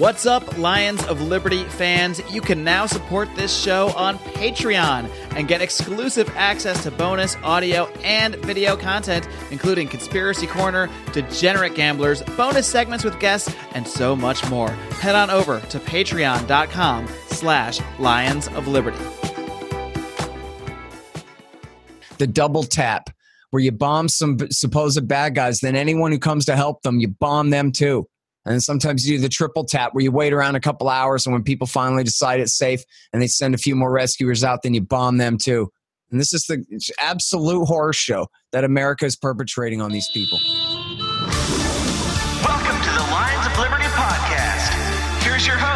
What's up, Lions of Liberty fans? You can now support this show on Patreon and get exclusive access to bonus audio and video content, including Conspiracy Corner, Degenerate Gamblers, bonus segments with guests, and so much more. Head on over to patreon.com slash Lions of Liberty. The double tap, where you bomb some supposed bad guys, then anyone who comes to help them, you bomb them too. And sometimes you do the triple tap where you wait around a couple hours and when people finally decide it's safe and they send a few more rescuers out, then you bomb them too. And this is the absolute horror show that America is perpetrating on these people. Welcome to the Lions of Liberty podcast. Here's your host,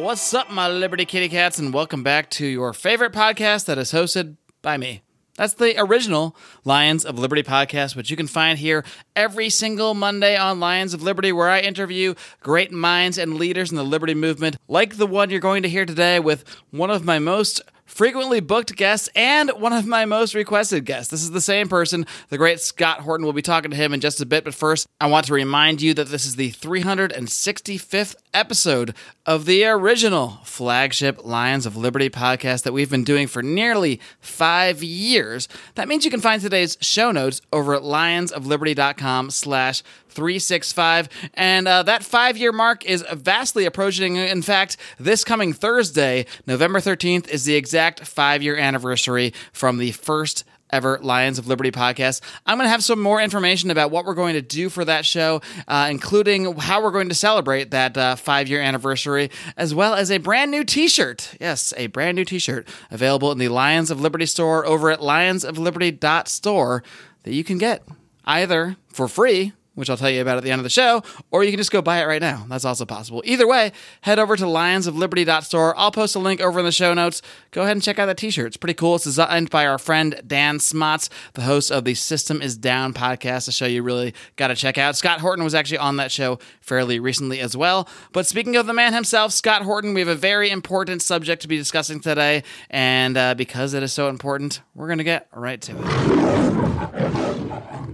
what's up, my Liberty Kitty Cats, and welcome back to your favorite podcast that is hosted by me. That's the original Lions of Liberty podcast, which you can find here every single Monday on Lions of Liberty, where I interview great minds and leaders in the liberty movement, like the one you're going to hear today with one of my most frequently booked guests and one of my most requested guests. This is the same person, the great Scott Horton. We'll be talking to him in just a bit, but first, I want to remind you that this is the 365th episode of the original flagship Lions of Liberty podcast that we've been doing for nearly five years. That means you can find today's show notes over at lionsofliberty.com slash 365. And uh, that five year mark is vastly approaching. In fact, this coming Thursday, November 13th, is the exact five year anniversary from the first ever Lions of Liberty podcast. I'm going to have some more information about what we're going to do for that show, uh, including how we're going to celebrate that uh, five year anniversary, as well as a brand new t shirt. Yes, a brand new t shirt available in the Lions of Liberty store over at lionsofliberty.store that you can get either for free which I'll tell you about at the end of the show, or you can just go buy it right now. That's also possible. Either way, head over to lionsofliberty.store. I'll post a link over in the show notes. Go ahead and check out that t-shirt. It's pretty cool. It's designed by our friend Dan Smots, the host of the System is Down podcast, a show you really got to check out. Scott Horton was actually on that show fairly recently as well. But speaking of the man himself, Scott Horton, we have a very important subject to be discussing today, and uh, because it is so important, we're going to get right to it.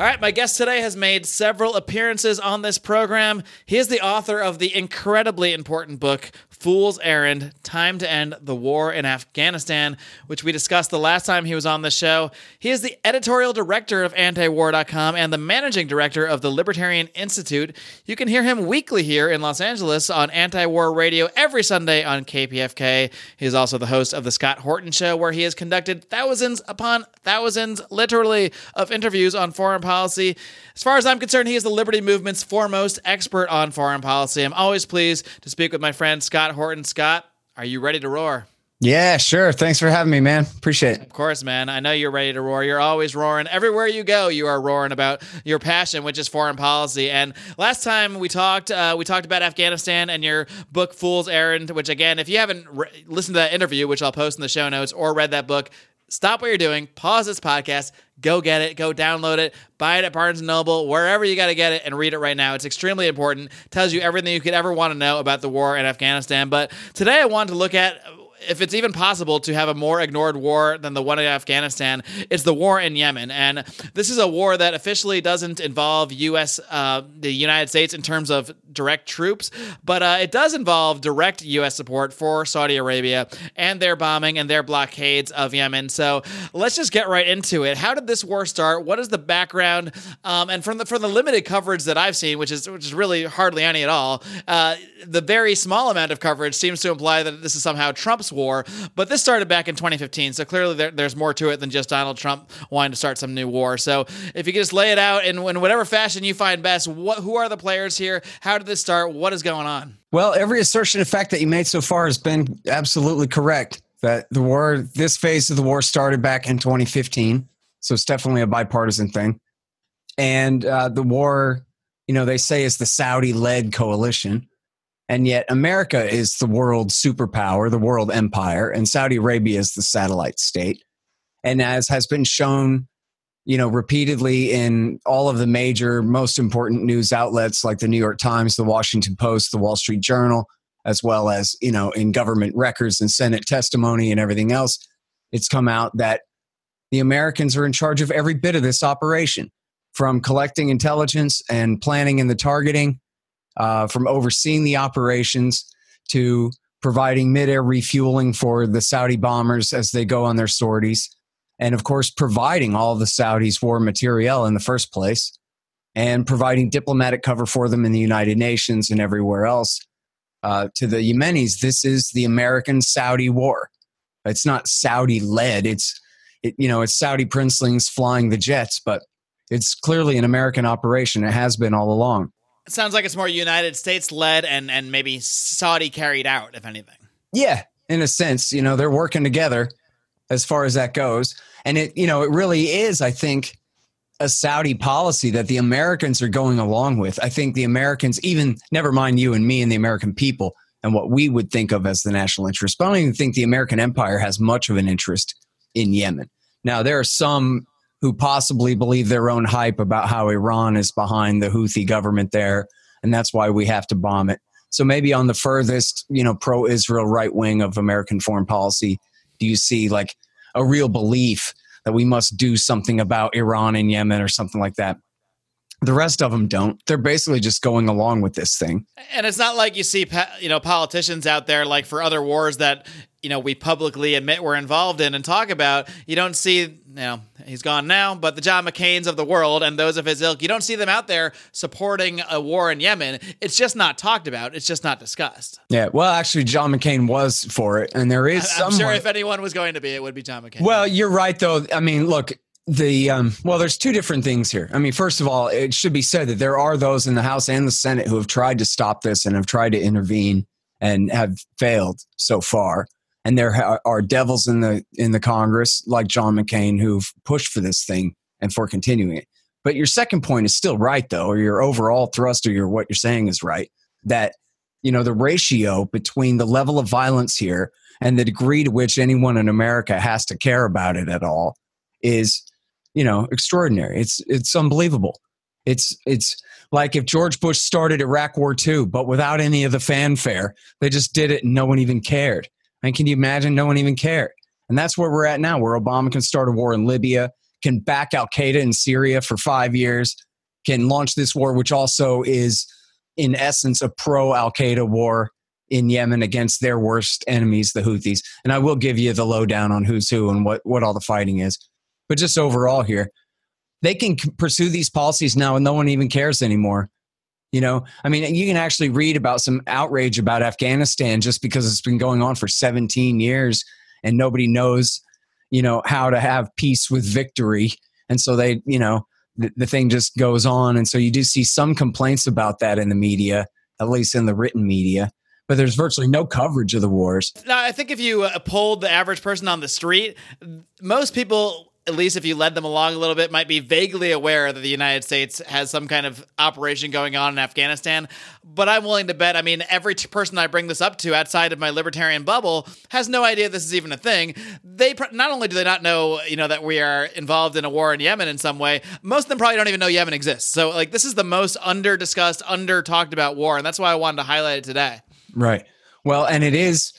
All right, my guest today has made several appearances on this program. He is the author of the incredibly important book, Fool's Errand Time to End the War in Afghanistan, which we discussed the last time he was on the show. He is the editorial director of antiwar.com and the managing director of the Libertarian Institute. You can hear him weekly here in Los Angeles on Anti-War Radio every Sunday on KPFK. He is also the host of the Scott Horton Show, where he has conducted thousands upon thousands, literally, of interviews on foreign policy. As far as I'm concerned, he is the Liberty Movement's foremost expert on foreign policy. I'm always pleased to speak with my friend Scott Horton. Scott, are you ready to roar? Yeah, sure. Thanks for having me, man. Appreciate it. Of course, man. I know you're ready to roar. You're always roaring. Everywhere you go, you are roaring about your passion, which is foreign policy. And last time we talked, uh, we talked about Afghanistan and your book "Fool's Errand," which again, if you haven't re- listened to that interview, which I'll post in the show notes, or read that book, stop what you're doing, pause this podcast, go get it, go download it, buy it at Barnes Noble, wherever you got to get it, and read it right now. It's extremely important. Tells you everything you could ever want to know about the war in Afghanistan. But today I wanted to look at if it's even possible to have a more ignored war than the one in Afghanistan, it's the war in Yemen. And this is a war that officially doesn't involve U.S. Uh, the United States in terms of direct troops, but uh, it does involve direct U.S. support for Saudi Arabia and their bombing and their blockades of Yemen. So let's just get right into it. How did this war start? What is the background? Um, and from the from the limited coverage that I've seen, which is which is really hardly any at all, uh, the very small amount of coverage seems to imply that this is somehow Trump's war. But this started back in 2015, so clearly there, there's more to it than just Donald Trump wanting to start some new war. So if you could just lay it out in, in whatever fashion you find best, what who are the players here? How did this start? What is going on? Well, every assertion of fact that you made so far has been absolutely correct. That the war, this phase of the war started back in 2015. So it's definitely a bipartisan thing. And uh, the war, you know, they say is the Saudi led coalition. And yet America is the world superpower, the world empire, and Saudi Arabia is the satellite state. And as has been shown you know, repeatedly in all of the major, most important news outlets like the New York Times, the Washington Post, the Wall Street Journal, as well as, you know, in government records and Senate testimony and everything else, it's come out that the Americans are in charge of every bit of this operation from collecting intelligence and planning and the targeting, uh, from overseeing the operations to providing midair refueling for the Saudi bombers as they go on their sorties and of course providing all the Saudis war material in the first place and providing diplomatic cover for them in the United Nations and everywhere else. Uh, to the Yemenis, this is the American Saudi war. It's not Saudi led. It's it, you know it's Saudi princelings flying the jets, but it's clearly an American operation. It has been all along. Sounds like it's more United States led and and maybe Saudi carried out, if anything. Yeah, in a sense, you know they're working together as far as that goes. And it, you know, it really is, I think, a Saudi policy that the Americans are going along with. I think the Americans, even never mind you and me and the American people and what we would think of as the national interest, but I don't even think the American empire has much of an interest in Yemen. Now, there are some who possibly believe their own hype about how Iran is behind the Houthi government there, and that's why we have to bomb it. So maybe on the furthest, you know, pro-Israel right wing of American foreign policy, do you see like a real belief that we must do something about Iran and Yemen or something like that. The rest of them don't. They're basically just going along with this thing. And it's not like you see, you know, politicians out there like for other wars that you know we publicly admit we're involved in and talk about. You don't see you know he's gone now but the john mccain's of the world and those of his ilk you don't see them out there supporting a war in yemen. It's just not talked about. It's just not discussed. Yeah well actually john mccain was for it and there is i'm sure if anyone was going to be it would be john mccain. Well you're right though. I mean look the um, well there's two different things here i mean first of all it should be said that there are those in the house and the senate who have tried to stop this and have tried to intervene and have failed so far and there are devils in the in the Congress like John McCain who've pushed for this thing and for continuing it. But your second point is still right though, or your overall thrust or your what you're saying is right. That you know the ratio between the level of violence here and the degree to which anyone in America has to care about it at all is you know extraordinary. It's it's unbelievable. It's it's like if George Bush started Iraq War II, but without any of the fanfare, they just did it and no one even cared. And can you imagine? No one even cared. And that's where we're at now, where Obama can start a war in Libya, can back Al Qaeda in Syria for five years, can launch this war, which also is, in essence, a pro Al Qaeda war in Yemen against their worst enemies, the Houthis. And I will give you the lowdown on who's who and what, what all the fighting is. But just overall here, they can pursue these policies now and no one even cares anymore. You know, I mean, you can actually read about some outrage about Afghanistan just because it's been going on for 17 years and nobody knows, you know, how to have peace with victory. And so they, you know, the, the thing just goes on. And so you do see some complaints about that in the media, at least in the written media but there's virtually no coverage of the wars. Now, I think if you uh, polled the average person on the street, most people at least if you led them along a little bit, might be vaguely aware that the United States has some kind of operation going on in Afghanistan. But I'm willing to bet, I mean, every t- person I bring this up to outside of my libertarian bubble has no idea this is even a thing. They pr- not only do they not know, you know, that we are involved in a war in Yemen in some way, most of them probably don't even know Yemen exists. So, like, this is the most under discussed, under talked about war. And that's why I wanted to highlight it today. Right. Well, and it is,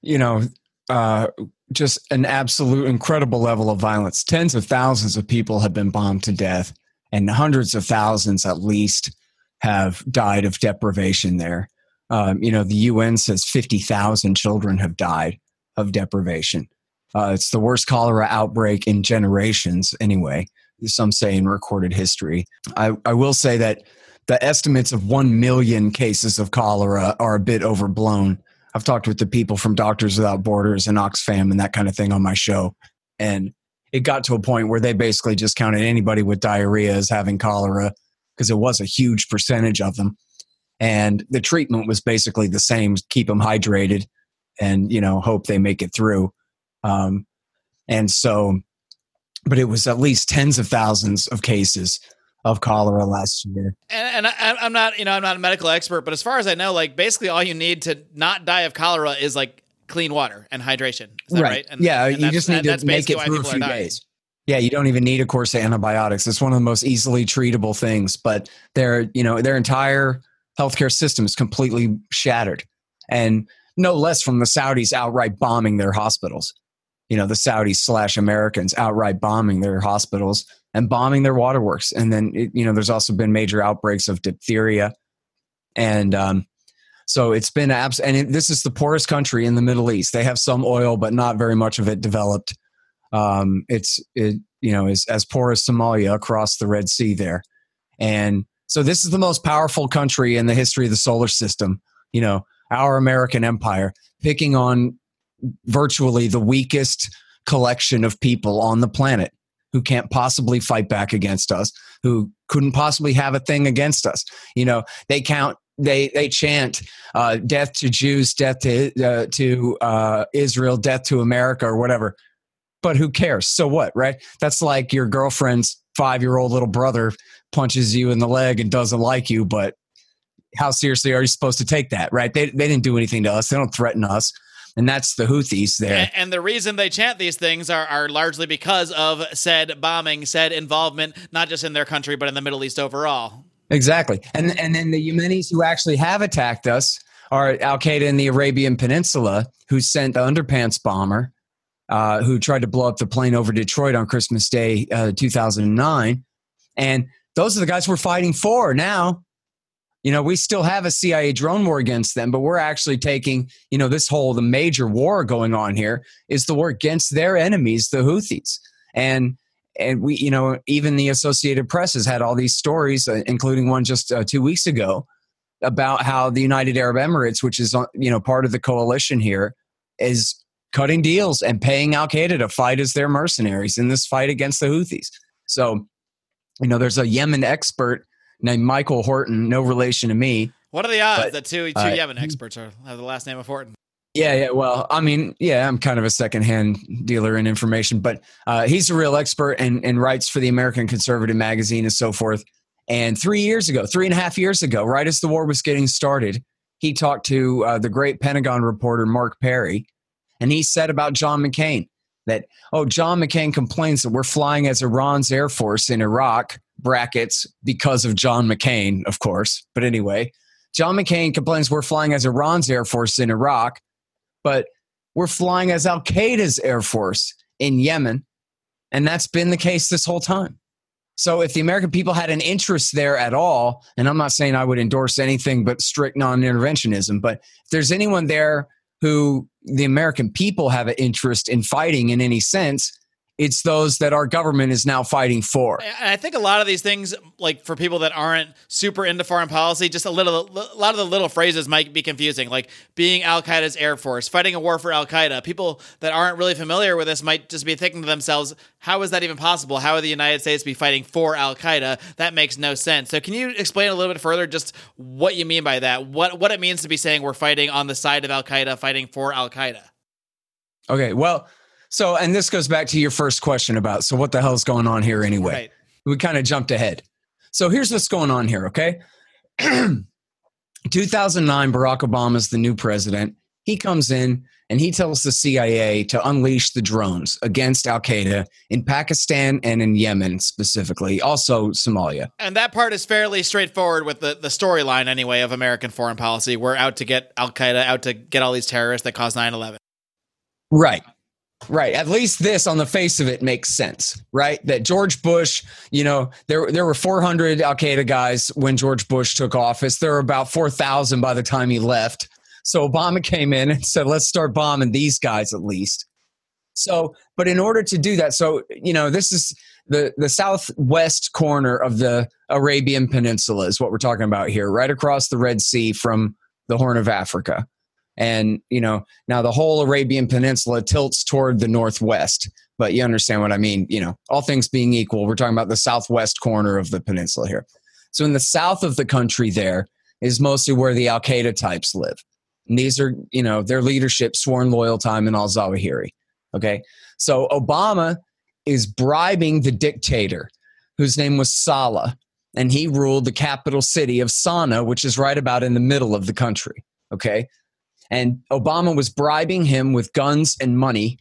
you know, uh, just an absolute incredible level of violence. Tens of thousands of people have been bombed to death, and hundreds of thousands at least have died of deprivation there. Um, you know, the UN says 50,000 children have died of deprivation. Uh, it's the worst cholera outbreak in generations, anyway, some say in recorded history. I, I will say that the estimates of 1 million cases of cholera are a bit overblown. I've talked with the people from Doctors Without Borders and Oxfam and that kind of thing on my show. And it got to a point where they basically just counted anybody with diarrhea as having cholera because it was a huge percentage of them. And the treatment was basically the same keep them hydrated and, you know, hope they make it through. Um, and so, but it was at least tens of thousands of cases of cholera last year. And, and I, am not, you know, I'm not a medical expert, but as far as I know, like basically all you need to not die of cholera is like clean water and hydration. right. right? And, yeah, and you just need to make it through a few days. Yeah, you don't even need a course of antibiotics. It's one of the most easily treatable things, but their, you know, their entire healthcare system is completely shattered. And no less from the Saudis outright bombing their hospitals. You know, the Saudis slash Americans outright bombing their hospitals and bombing their waterworks. And then, it, you know, there's also been major outbreaks of diphtheria. And um, so it's been abs. And it, this is the poorest country in the Middle East. They have some oil, but not very much of it developed. Um, it's it you know is as poor as Somalia across the Red Sea there, and so this is the most powerful country in the history of the solar system. You know, our American empire picking on virtually the weakest collection of people on the planet who can't possibly fight back against us, who couldn't possibly have a thing against us. You know, they count they they chant uh, death to Jews, death to uh, to uh, Israel, death to America, or whatever but who cares? So what, right? That's like your girlfriend's five year old little brother punches you in the leg and doesn't like you, but how seriously are you supposed to take that, right? They, they didn't do anything to us, they don't threaten us. And that's the Houthis there. And, and the reason they chant these things are, are largely because of said bombing, said involvement, not just in their country, but in the Middle East overall. Exactly. And, and then the Yemenis who actually have attacked us are Al Qaeda in the Arabian Peninsula, who sent the underpants bomber uh, who tried to blow up the plane over Detroit on Christmas Day, uh, 2009. And those are the guys we're fighting for now. You know, we still have a CIA drone war against them, but we're actually taking, you know, this whole, the major war going on here is the war against their enemies, the Houthis. And, and we, you know, even the Associated Press has had all these stories, uh, including one just uh, two weeks ago, about how the United Arab Emirates, which is, uh, you know, part of the coalition here, is cutting deals and paying Al Qaeda to fight as their mercenaries in this fight against the Houthis. So, you know, there's a Yemen expert named Michael Horton, no relation to me. What are the odds but, that two, two uh, Yemen experts are, have the last name of Horton? Yeah, yeah. Well, I mean, yeah, I'm kind of a secondhand dealer in information, but uh, he's a real expert and, and writes for the American Conservative magazine and so forth. And three years ago, three and a half years ago, right as the war was getting started, he talked to uh, the great Pentagon reporter Mark Perry, and he said about John McCain that, oh, John McCain complains that we're flying as Iran's Air Force in Iraq, brackets, because of John McCain, of course. But anyway, John McCain complains we're flying as Iran's Air Force in Iraq, but we're flying as Al Qaeda's Air Force in Yemen. And that's been the case this whole time. So if the American people had an interest there at all, and I'm not saying I would endorse anything but strict non interventionism, but if there's anyone there who the American people have an interest in fighting in any sense, it's those that our government is now fighting for. And I think a lot of these things, like for people that aren't super into foreign policy, just a little, a lot of the little phrases might be confusing. Like being Al Qaeda's air force, fighting a war for Al Qaeda. People that aren't really familiar with this might just be thinking to themselves, "How is that even possible? How would the United States be fighting for Al Qaeda? That makes no sense." So, can you explain a little bit further just what you mean by that? What what it means to be saying we're fighting on the side of Al Qaeda, fighting for Al Qaeda? Okay, well so, and this goes back to your first question about so what the hell's going on here anyway? Right. We kind of jumped ahead. So, here's what's going on here, okay? 2009, Barack Obama is the new president. He comes in and he tells the CIA to unleash the drones against Al Qaeda in Pakistan and in Yemen specifically, also Somalia. And that part is fairly straightforward with the, the storyline, anyway, of American foreign policy. We're out to get Al Qaeda, out to get all these terrorists that caused 9 11. Right. Right. At least this on the face of it makes sense, right? That George Bush, you know, there there were 400 Al Qaeda guys when George Bush took office. There were about 4,000 by the time he left. So Obama came in and said, let's start bombing these guys at least. So, but in order to do that, so, you know, this is the, the southwest corner of the Arabian Peninsula, is what we're talking about here, right across the Red Sea from the Horn of Africa and you know now the whole arabian peninsula tilts toward the northwest but you understand what i mean you know all things being equal we're talking about the southwest corner of the peninsula here so in the south of the country there is mostly where the al qaeda types live and these are you know their leadership sworn loyal time in al zawahiri okay so obama is bribing the dictator whose name was saleh and he ruled the capital city of Sana'a, which is right about in the middle of the country. Okay. And Obama was bribing him with guns and money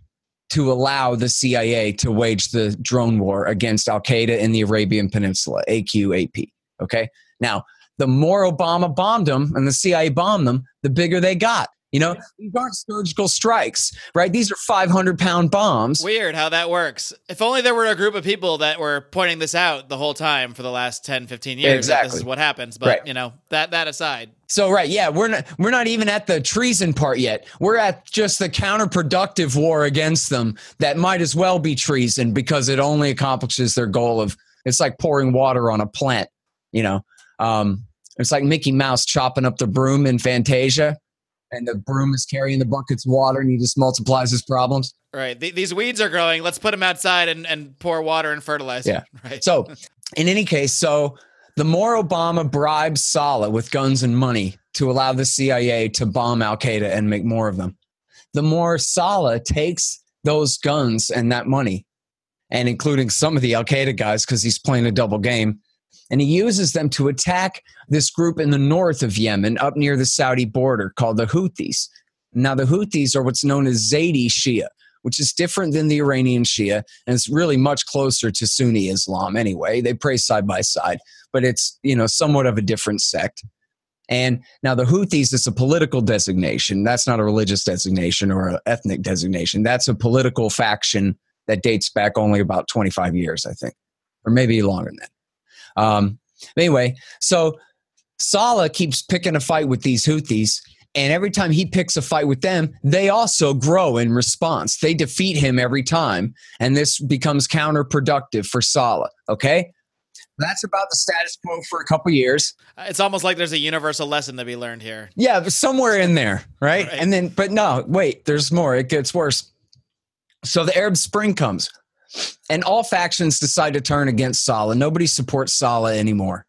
to allow the CIA to wage the drone war against Al Qaeda in the Arabian Peninsula, AQAP. Okay. Now, the more Obama bombed them and the CIA bombed them, the bigger they got. You know, these aren't surgical strikes, right? These are 500 pound bombs. Weird how that works. If only there were a group of people that were pointing this out the whole time for the last 10, 15 years. Exactly. This is what happens. But, Right. you know, that that aside. So right, yeah, we're not we're not even at the treason part yet. We're at just the counterproductive war against them that might as well be treason because it only accomplishes their goal of it's like pouring water on a plant, you know. Um, it's like Mickey Mouse chopping up the broom in Fantasia, and the broom is carrying the buckets of water, and he just multiplies his problems. Right. Th- these weeds are growing. Let's put them outside and, and pour water and fertilizer. Yeah. Right. So, in any case, so the more Obama bribes Saleh with guns and money to allow the CIA to bomb Al Qaeda and make more of them, the more Saleh takes those guns and that money, and including some of the Al Qaeda guys because he's playing a double game, and he uses them to attack this group in the north of Yemen, up near the Saudi border, called the Houthis. Now, the Houthis are what's known as Zaidi Shia, which is different than the Iranian Shia, and it's really much closer to Sunni Islam anyway. They pray side by side, but it's you know somewhat of a different sect. And now the Houthis is a political designation. That's not a religious designation or an ethnic designation. That's a political faction that dates back only about 25 years, I think, or maybe longer than that. Um, anyway, so Saleh keeps picking a fight with these Houthis, and every time he picks a fight with them, they also grow in response. They defeat him every time, and this becomes counterproductive for Saleh. Okay, that's about the status quo for a couple years. it's almost like there's a universal lesson to be learned here. Yeah, but somewhere in there, right? Right. And then, but no, wait, there's more. It gets worse. So the Arab Spring comes, and all factions decide to turn against Saleh. Nobody supports Saleh anymore.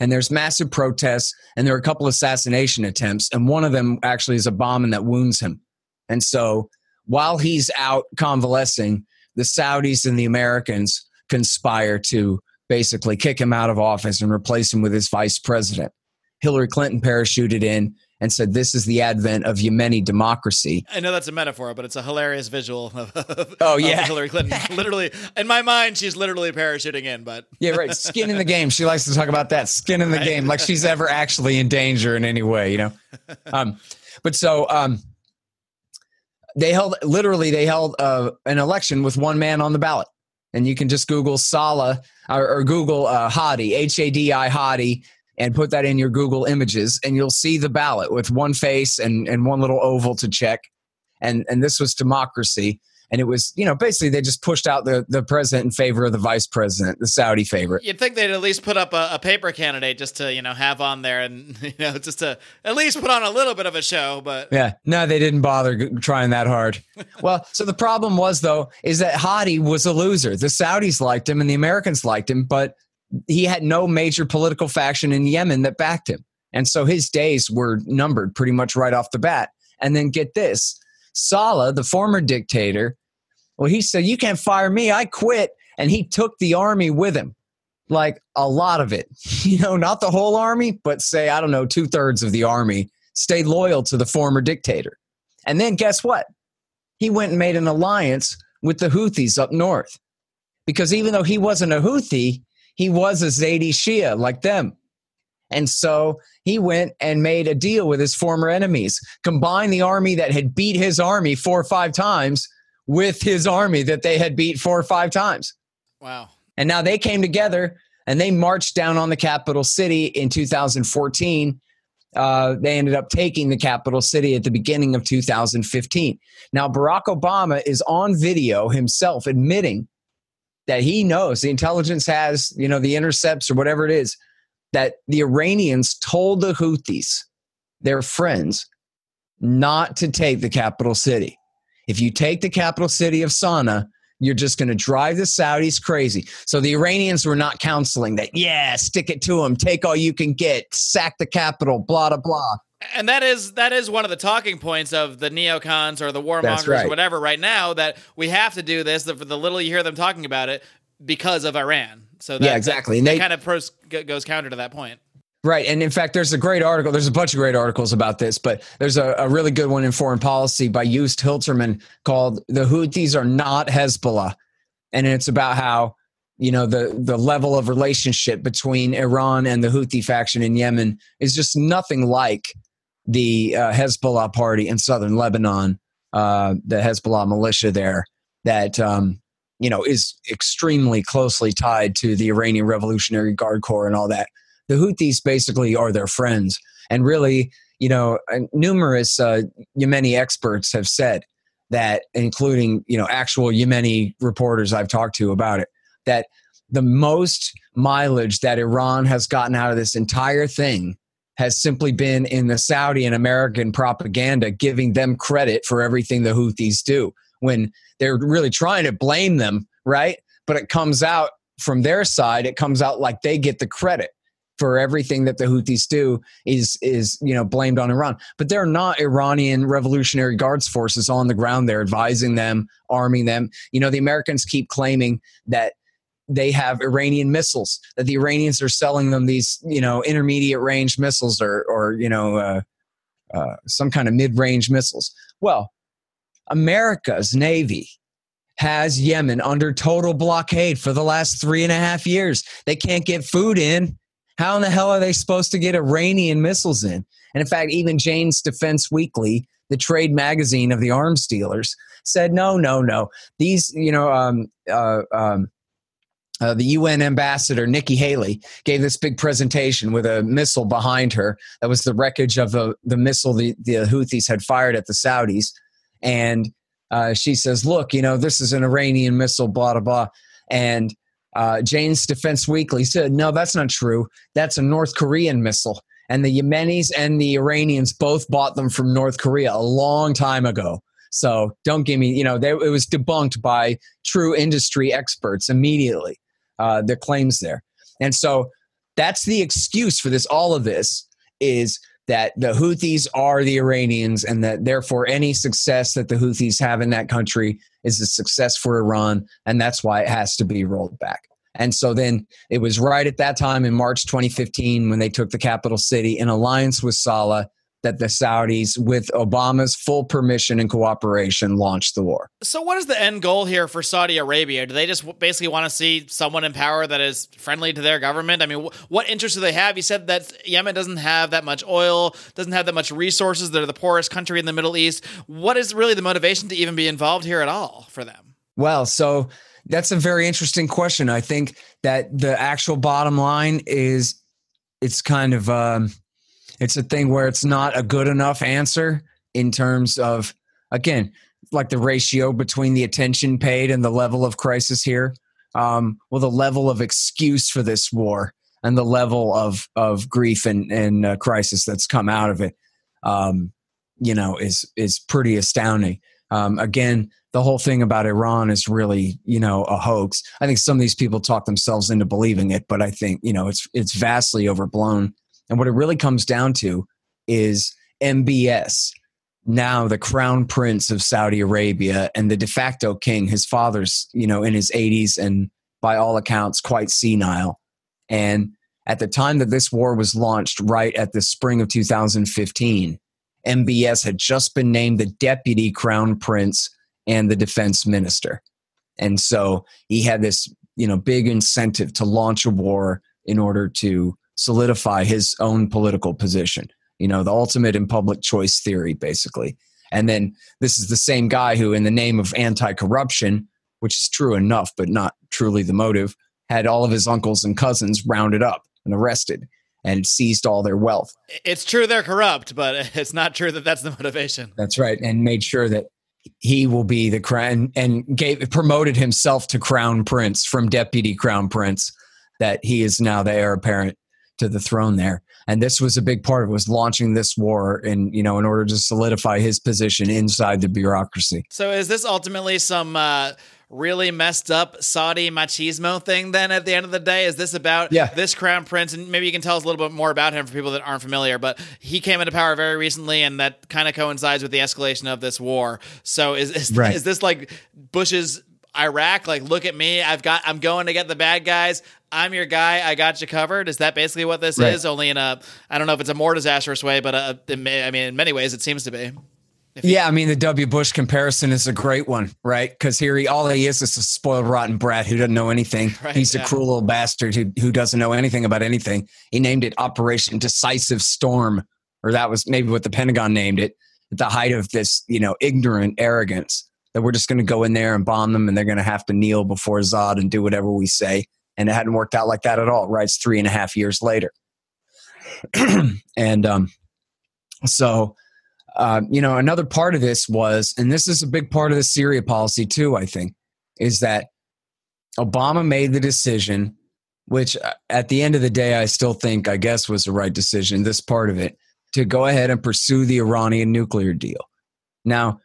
And there's massive protests, and there are a couple assassination attempts, and one of them actually is a bombing that wounds him. And so while he's out convalescing, the Saudis and the Americans conspire to basically kick him out of office and replace him with his vice president. Hillary Clinton parachuted in and said, This is the advent of Yemeni democracy. I know that's a metaphor, but it's a hilarious visual of, of- Oh, of yeah. Hillary Clinton. literally, in my mind, she's literally parachuting in, but Yeah, right. Skin in the game. She likes to talk about that skin in the Right. game, like she's ever actually in danger in any way, you know. Um, but so um, they held literally they held uh, an election with one man on the ballot, and you can just Google Saleh or, or Google uh, Hadi H A D I Hadi and put that in your Google images, and you'll see the ballot with one face and and one little oval to check, and and this was democracy. And it was, you know, basically they just pushed out the, the president in favor of the vice president, the Saudi favorite. you'd think they'd at least put up a, a paper candidate just to, you know, have on there and, you know, just to at least put on a little bit of a show. But Yeah, no, they didn't bother trying that hard. well, so the problem was though is that Hadi was a loser. The Saudis liked him and the Americans liked him, but he had no major political faction in Yemen that backed him, and so his days were numbered pretty much right off the bat. And then get this, Saleh, the former dictator, well, he said, "You can't fire me. I quit," and he took the army with him. Like a lot of it, you know, not the whole army, but say, I don't know, two thirds of the army stayed loyal to the former dictator. And then guess what? He went and made an alliance with the Houthis up north. Because even though he wasn't a Houthi, he was a Zaidi Shia like them. And so he went and made a deal with his former enemies, combined the army that had beat his army four or five times with his army that they had beat four or five times. wow. And now they came together and they marched down on the capital city in 2014. Uh, they ended up taking the capital city at the beginning of 2015. Now, Barack Obama is on video himself admitting that he knows the intelligence has, you know, the intercepts or whatever it is, that the Iranians told the Houthis, their friends, not to take the capital city. If you take the capital city of Sana'a, you're just going to drive the Saudis crazy. So the Iranians were not counseling that, yeah, stick it to them, take all you can get, sack the capital, blah, blah, blah. And that is that is one of the talking points of the neocons or the warmongers right. or whatever right now that we have to do this. The, the little you hear them talking about it because of Iran. So that, Yeah, exactly. That, And that they- kind of pros, goes counter to that point. Right. And in fact, there's a great article. There's a bunch of great articles about this, but there's a, a really good one in foreign policy by Joost Hiltermann called The Houthis Are Not Hezbollah. And it's about how, you know, the, the level of relationship between Iran and the Houthi faction in Yemen is just nothing like the uh, Hezbollah party in southern Lebanon, uh, the Hezbollah militia there, that, um, you know, is extremely closely tied to the Iranian Revolutionary Guard Corps and all that the Houthis basically are their friends. And really, you know, numerous uh, Yemeni experts have said that, including, you know, actual Yemeni reporters I've talked to about it, that the most mileage that Iran has gotten out of this entire thing has simply been in the Saudi and American propaganda giving them credit for everything the Houthis do when they're really trying to blame them, right? But it comes out from their side, it comes out like they get the credit for everything that the Houthis do is is you know blamed on Iran. But there are not Iranian Revolutionary Guards forces on the ground there advising them, arming them. You know, the Americans keep claiming that they have Iranian missiles, that the Iranians are selling them these, you know, intermediate range missiles or or you know uh, uh, some kind of mid range missiles. Well, America's navy has Yemen under total blockade for the last three and a half years. They can't get food in how in the hell are they supposed to get Iranian missiles in? And in fact, even Jane's Defense Weekly, the trade magazine of the arms dealers, said no, no, no. These, you know, um, uh, um, uh, the UN ambassador Nikki Haley gave this big presentation with a missile behind her that was the wreckage of the, the missile the, the Houthis had fired at the Saudis. And uh, she says, Look, you know, this is an Iranian missile, blah, blah, blah. And uh, Jane's Defense Weekly said, no, that's not true. That's a North Korean missile. And the Yemenis and the Iranians both bought them from North Korea a long time ago. So don't give me, you know, they, it was debunked by true industry experts immediately, uh, the claims there. And so that's the excuse for this. All of this is that the Houthis are the Iranians and that therefore any success that the Houthis have in that country is a success for Iran, and that's why it has to be rolled back. And so then it was right at that time in March 2015 when they took the capital city in alliance with Saleh that the Saudis, with Obama's full permission and cooperation, launched the war. So, what is the end goal here for Saudi Arabia? Do they just basically want to see someone in power that is friendly to their government? I mean, what interest do they have? You said that Yemen doesn't have that much oil, doesn't have that much resources. They're the poorest country in the Middle East. What is really the motivation to even be involved here at all for them? Well, so that's a very interesting question. I think that the actual bottom line is it's kind of. Um, it's a thing where it's not a good enough answer in terms of, again, like the ratio between the attention paid and the level of crisis here. Um, well, the level of excuse for this war and the level of, of grief and, and uh, crisis that's come out of it, um, you know, is, is pretty astounding. Um, again, the whole thing about Iran is really, you know, a hoax. I think some of these people talk themselves into believing it, but I think, you know, it's, it's vastly overblown. And what it really comes down to is MBS, now the crown prince of Saudi Arabia and the de facto king, his father's, you know, in his 80s and by all accounts quite senile. And at the time that this war was launched, right at the spring of 2015, MBS had just been named the deputy crown prince and the defense minister. And so he had this, you know, big incentive to launch a war in order to solidify his own political position. You know, the ultimate in public choice theory, basically. And then this is the same guy who, in the name of anti corruption, which is true enough, but not truly the motive, had all of his uncles and cousins rounded up and arrested and seized all their wealth. It's true they're corrupt, but it's not true that that's the motivation. That's right. And made sure that he will be the crown and gave promoted himself to crown prince from deputy crown prince that he is now the heir apparent to the throne there. And this was a big part of it was launching this war in, you know, in order to solidify his position inside the bureaucracy. So is this ultimately some uh, really messed up Saudi machismo thing then at the end of the day? Is this about yeah. this crown prince? And maybe you can tell us a little bit more about him for people that aren't familiar, but he came into power very recently and that kind of coincides with the escalation of this war. So is, is, right. is this like Bush's Iraq, like, look at me, I've got, I'm going to get the bad guys. I'm your guy. I got you covered. Is that basically what this Right. is? Only in a, I don't know if it's a more disastrous way, but uh, in may- I mean, in many ways, it seems to be. Yeah, I mean the W. Bush comparison is a great one, right? Because here he all he is is a spoiled, rotten brat who doesn't know anything. Right, He's yeah. a cruel little bastard who who doesn't know anything about anything. He named it Operation Decisive Storm, or that was maybe what the Pentagon named it at the height of this, you know, ignorant arrogance that we're just going to go in there and bomb them, and they're going to have to kneel before Zod and do whatever we say. And it hadn't worked out like that at all. Right? It's three and a half years later, and um, so uh, you know, another part of this was, and this is a big part of the Syria policy too, I think, is that Obama made the decision, which uh, at the end of the day, I still think, I guess, was the right decision, this part of it, to go ahead and pursue the Iranian nuclear deal. Now,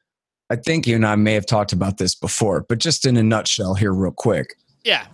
I think you and I may have talked about this before, but just in a nutshell here, real quick. Yeah.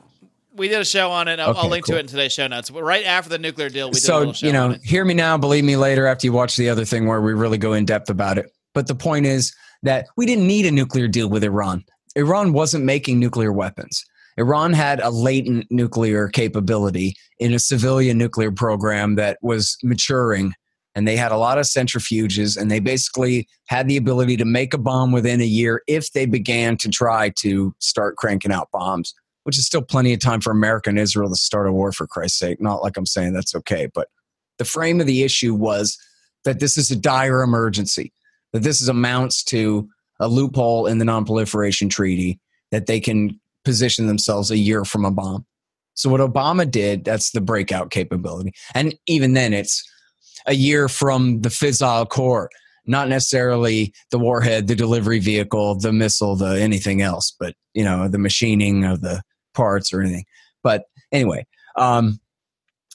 We did a show on it. I'll, I'll link cool. to it in today's show notes. But right after the nuclear deal, we did so you know hear me now believe me later after you watch the other thing where we really go in depth about it but the point is that we didn't need a nuclear deal with iran iran wasn't making nuclear weapons iran had a latent nuclear capability in a civilian nuclear program that was maturing and they had a lot of centrifuges and they basically had the ability to make a bomb within a year if they began to try to start cranking out bombs which is still plenty of time for America and Israel to start a war, for Christ's sake. Not like I'm saying that's okay, but the frame of the issue was that this is a dire emergency, that this is amounts to a loophole in the non-proliferation treaty that they can position themselves a year from a bomb. So what Obama did, that's the breakout capability. And even then it's a year from the fissile core, not necessarily the warhead, the delivery vehicle, the missile, the anything else, but you know, the machining of the parts or anything. But anyway, um,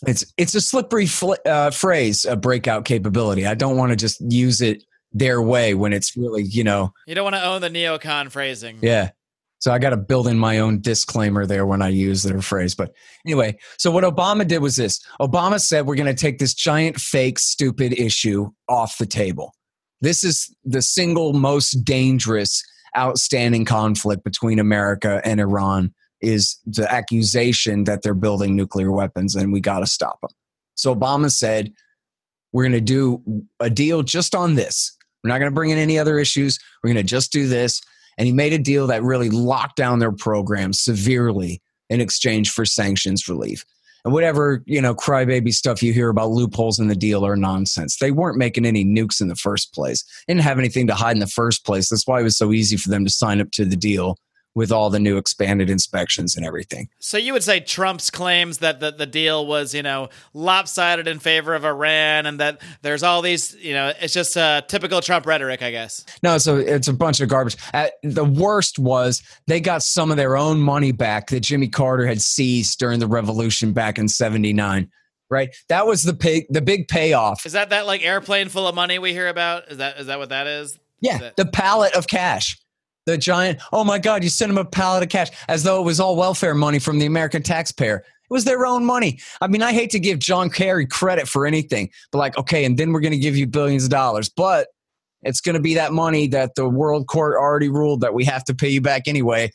it's it's a slippery fl- uh, phrase, a breakout capability. I don't want to just use it their way when it's really, you know, You don't want to own the neocon phrasing. yeah. So I got to build in my own disclaimer there when I use their phrase. But anyway, so what Obama did was this Obama said, we're going to take this giant, fake, stupid issue off the table. This is the single most dangerous, outstanding conflict between America and Iran is the accusation that they're building nuclear weapons and we got to stop them. So Obama said, we're going to do a deal just on this. We're not going to bring in any other issues. We're going to just do this and he made a deal that really locked down their program severely in exchange for sanctions relief. And whatever, you know, crybaby stuff you hear about loopholes in the deal are nonsense. They weren't making any nukes in the first place. Didn't have anything to hide in the first place. That's why it was so easy for them to sign up to the deal with all the new expanded inspections and everything. So you would say Trump's claims that the, the deal was, you know, lopsided in favor of Iran and that there's all these, you know, it's just uh, typical Trump rhetoric, I guess. No, so it's a bunch of garbage. Uh, the worst was they got some of their own money back that Jimmy Carter had seized during the revolution back in 79. Right? That was the pay, the big payoff. Is that that like airplane full of money we hear about? Is that is that what that is? Yeah, That- the pallet of cash. The giant, oh my God, you sent them a pallet of cash as though it was all welfare money from the American taxpayer. It was their own money. I mean, I hate to give John Kerry credit for anything, but like, okay, and then we're going to give you billions of dollars, but it's going to be that money that the world court already ruled that we have to pay you back anyway.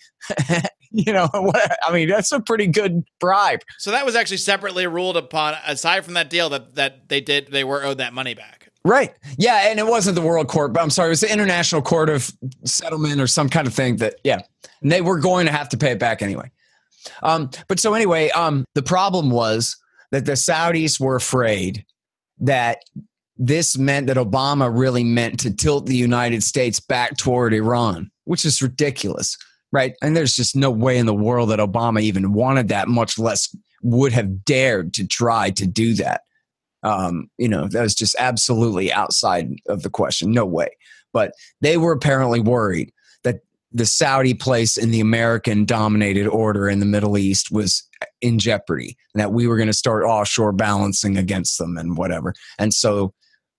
you know, I mean, that's a pretty good bribe. So that was actually separately ruled upon aside from that deal that that they did they were owed that money back. Right. Yeah, and it wasn't the World Court, but I'm sorry, it was the International Court of Settlement or some kind of thing that yeah. And they were going to have to pay it back anyway. Um, but so anyway, um, the problem was that the Saudis were afraid that this meant that Obama really meant to tilt the United States back toward Iran, which is ridiculous, right? And there's just no way in the world that Obama even wanted that, much less would have dared to try to do that. Um, you know, that was just absolutely outside of the question. No way. But they were apparently worried that the Saudi place in the American dominated order in the Middle East was in jeopardy and that we were going to start offshore balancing against them and whatever. And so,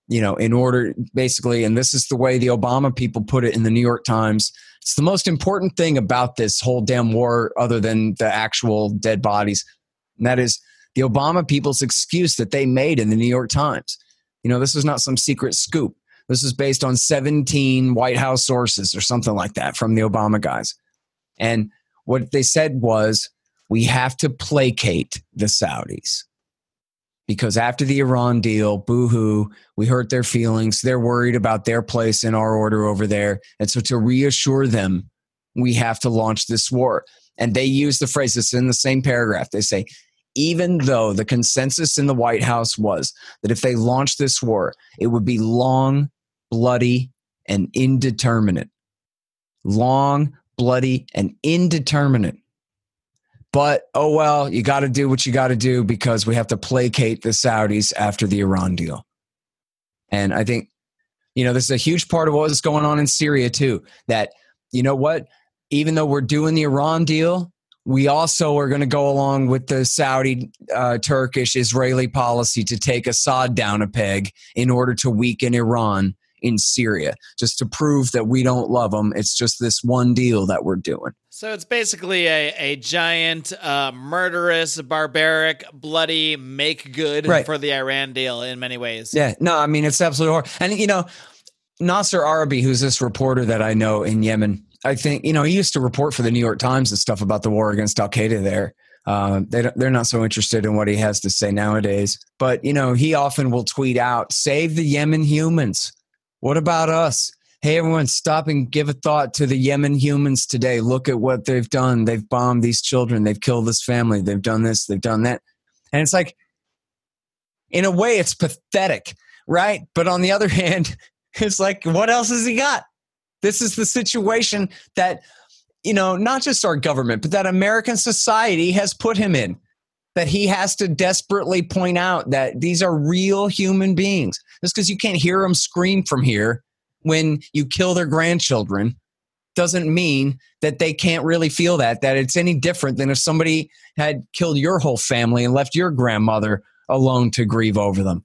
you know, in order basically, and this is the way the Obama people put it in the New York Times, it's the most important thing about this whole damn war, other than the actual dead bodies. And that is the Obama people's excuse that they made in the New York Times. You know, this is not some secret scoop. This is based on 17 White House sources or something like that from the Obama guys. And what they said was we have to placate the Saudis because after the Iran deal, boohoo, we hurt their feelings. They're worried about their place in our order over there. And so to reassure them, we have to launch this war. And they use the phrase, it's in the same paragraph. They say, even though the consensus in the White House was that if they launched this war, it would be long, bloody, and indeterminate. Long, bloody, and indeterminate. But oh well, you got to do what you got to do because we have to placate the Saudis after the Iran deal. And I think, you know, this is a huge part of what was going on in Syria too. That, you know what? Even though we're doing the Iran deal, we also are going to go along with the Saudi, uh, Turkish, Israeli policy to take Assad down a peg in order to weaken Iran in Syria, just to prove that we don't love them. It's just this one deal that we're doing. So it's basically a, a giant, uh, murderous, barbaric, bloody make good Right. for the Iran deal in many ways. Yeah, no, I mean it's absolutely horrible. And you know, Nasser Arrabyee, who's this reporter that I know in Yemen, I think you know he used to report for the New York Times and stuff about the war against Al Qaeda there. Uh, they they're not so interested in what he has to say nowadays. But you know, he often will tweet out, "Save the Yemen humans." What about us? Hey, everyone, stop and give a thought to the Yemen humans today. Look at what they've done. They've bombed these children. They've killed this family. They've done this. They've done that. And it's like, in a way, it's pathetic, right? But on the other hand, it's like, what else has he got? This is the situation that, you know, not just our government, but that American society has put him in. That he has to desperately point out that these are real human beings. Just because you can't hear them scream from here when you kill their grandchildren doesn't mean that they can't really feel that, that it's any different than if somebody had killed your whole family and left your grandmother alone to grieve over them.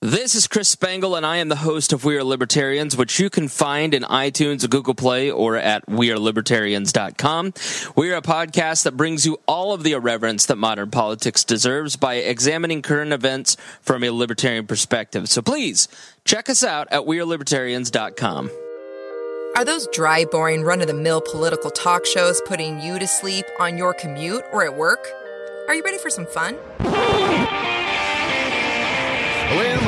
This is Chris Spangle, and I am the host of We Are Libertarians, which you can find in iTunes, Google Play, or at WeAreLibertarians.com. We are a podcast that brings you all of the irreverence that modern politics deserves by examining current events from a libertarian perspective. So please check us out at WeAreLibertarians.com. Are those dry, boring, run of the mill political talk shows putting you to sleep on your commute or at work? Are you ready for some fun? Look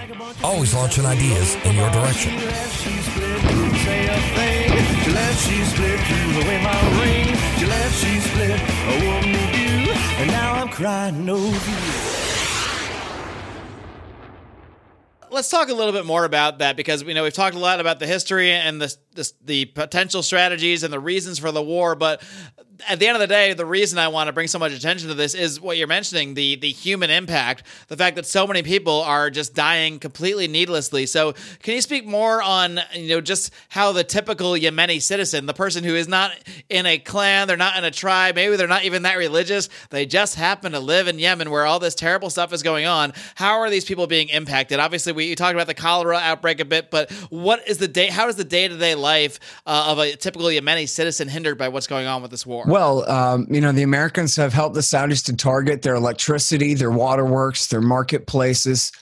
Always launching ideas in your direction. you. let's talk a little bit more about that because we know we've talked a lot about the history and the the, the potential strategies and the reasons for the war, but at the end of the day, the reason I want to bring so much attention to this is what you're mentioning the the human impact, the fact that so many people are just dying completely needlessly. So, can you speak more on you know just how the typical Yemeni citizen, the person who is not in a clan, they're not in a tribe, maybe they're not even that religious, they just happen to live in Yemen where all this terrible stuff is going on. How are these people being impacted? Obviously, we you talked about the cholera outbreak a bit, but what is the day? How is the day to day life uh, of a typical Yemeni citizen hindered by what's going on with this war? Well, um, you know, the Americans have helped the Saudis to target their electricity, their waterworks, their marketplaces,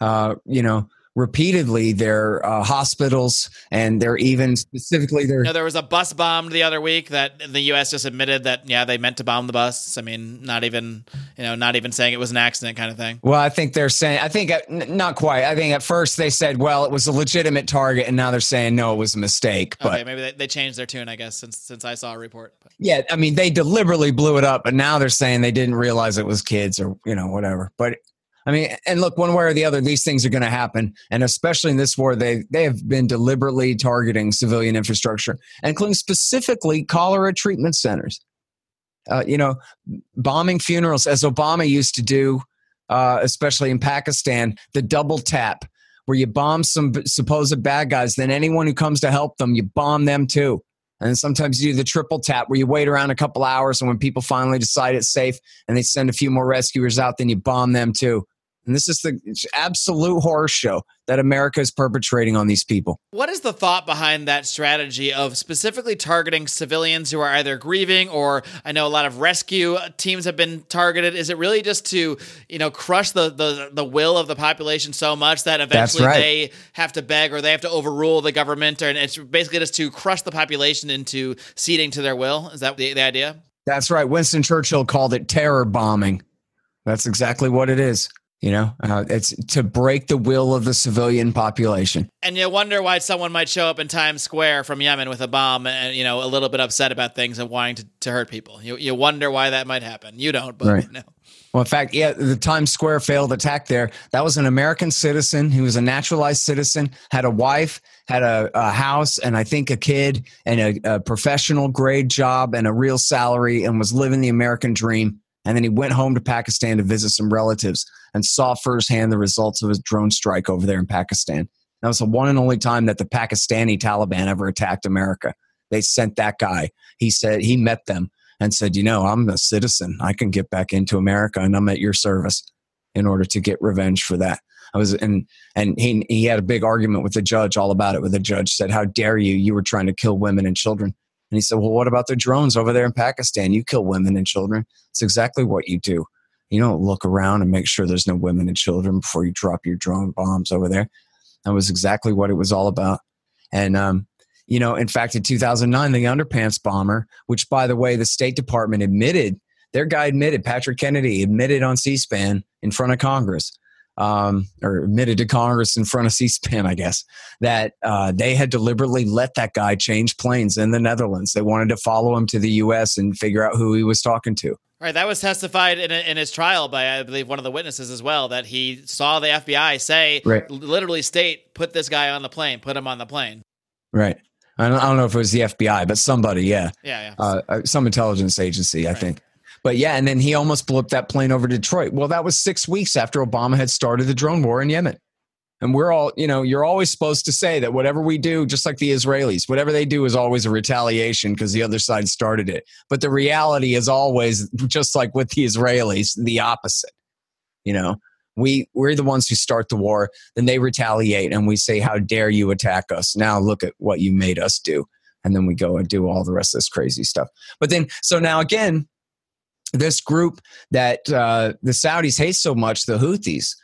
uh, you know, repeatedly their uh, hospitals, and they're even specifically their. You know, there was a bus bombed the other week that the U.S. just admitted that yeah they meant to bomb the bus. I mean, not even you know not even saying it was an accident kind of thing. Well, I think they're saying, I think n- not quite. I think at first they said, well, it was a legitimate target, and now they're saying, no, it was a mistake. But okay, maybe they, they changed their tune, I guess, since since I saw a report. But. yeah, I mean, they deliberately blew it up, but now they're saying they didn't realize it was kids or, you know, whatever. But I mean, and look, one way or the other, these things are going to happen, and especially in this war, they they have been deliberately targeting civilian infrastructure, including specifically cholera treatment centers. Uh, you know, bombing funerals, as Obama used to do, uh, especially in Pakistan, the double tap, where you bomb some supposed bad guys, then anyone who comes to help them, you bomb them too. And sometimes you do the triple tap where you wait around a couple hours, and when people finally decide it's safe and they send a few more rescuers out, then you bomb them too. And this is the absolute horror show that America is perpetrating on these people. What is the thought behind that strategy of specifically targeting civilians who are either grieving or I know a lot of rescue teams have been targeted? Is it really just to, you know, crush the the, the will of the population so much that eventually right. they have to beg or they have to overrule the government or and it's basically just to crush the population into ceding to their will? Is that the, the idea? That's right. Winston Churchill called it terror bombing. That's exactly what it is. You know, uh, it's to break the will of the civilian population. And you wonder why someone might show up in Times Square from Yemen with a bomb and, you know, a little bit upset about things and wanting to, to hurt people. You, you wonder why that might happen. You don't, but Right. you know. Well, in fact, yeah, the Times Square failed attack there. That was an American citizen who was a naturalized citizen, had a wife, had a, a house, and I think a kid, and a, a professional grade job, and a real salary, and was living the American dream. And then he went home to Pakistan to visit some relatives and saw firsthand the results of his drone strike over there in Pakistan. That was the one and only time that the Pakistani Taliban ever attacked America. They sent that guy. He said he met them and said, You know, I'm a citizen. I can get back into America and I'm at your service in order to get revenge for that. I was and and he he had a big argument with the judge all about it. Where the judge said, "How dare you? You were trying to kill women and children." And he said, "Well, what about the drones over there in Pakistan? You kill women and children. It's exactly what you do. You don't look around and make sure there's no women and children before you drop your drone bombs over there." That was exactly what it was all about. And um, you know, in fact, in 2009, the underpants bomber, which by the way, the State Department admitted, their guy admitted, Patrick Kennedy admitted on C-SPAN in front of Congress, um, or admitted to Congress in front of C-SPAN, I guess, that uh, they had deliberately let that guy change planes in the Netherlands. They wanted to follow him to the U.S. and figure out who he was talking to. Right, that was testified in, in his trial by, I believe, one of the witnesses as well, that he saw the FBI say, Right. literally state, put this guy on the plane, put him on the plane. Right. I don't, I don't know if it was the FBI, but somebody, yeah. Yeah, yeah. uh, uh, some intelligence agency, I think. But yeah, and then he almost blew up that plane over Detroit. Well, that was six weeks after Obama had started the drone war in Yemen. And we're all, you know, you're always supposed to say that whatever we do, just like the Israelis, whatever they do is always a retaliation because the other side started it. But the reality is always, just like with the Israelis, the opposite. You know, we we're the ones who start the war, then they retaliate, and we say, "How dare you attack us?" Now look at what you made us do, and then we go and do all the rest of this crazy stuff. But then, so now again, this group that uh, the Saudis hate so much, the Houthis,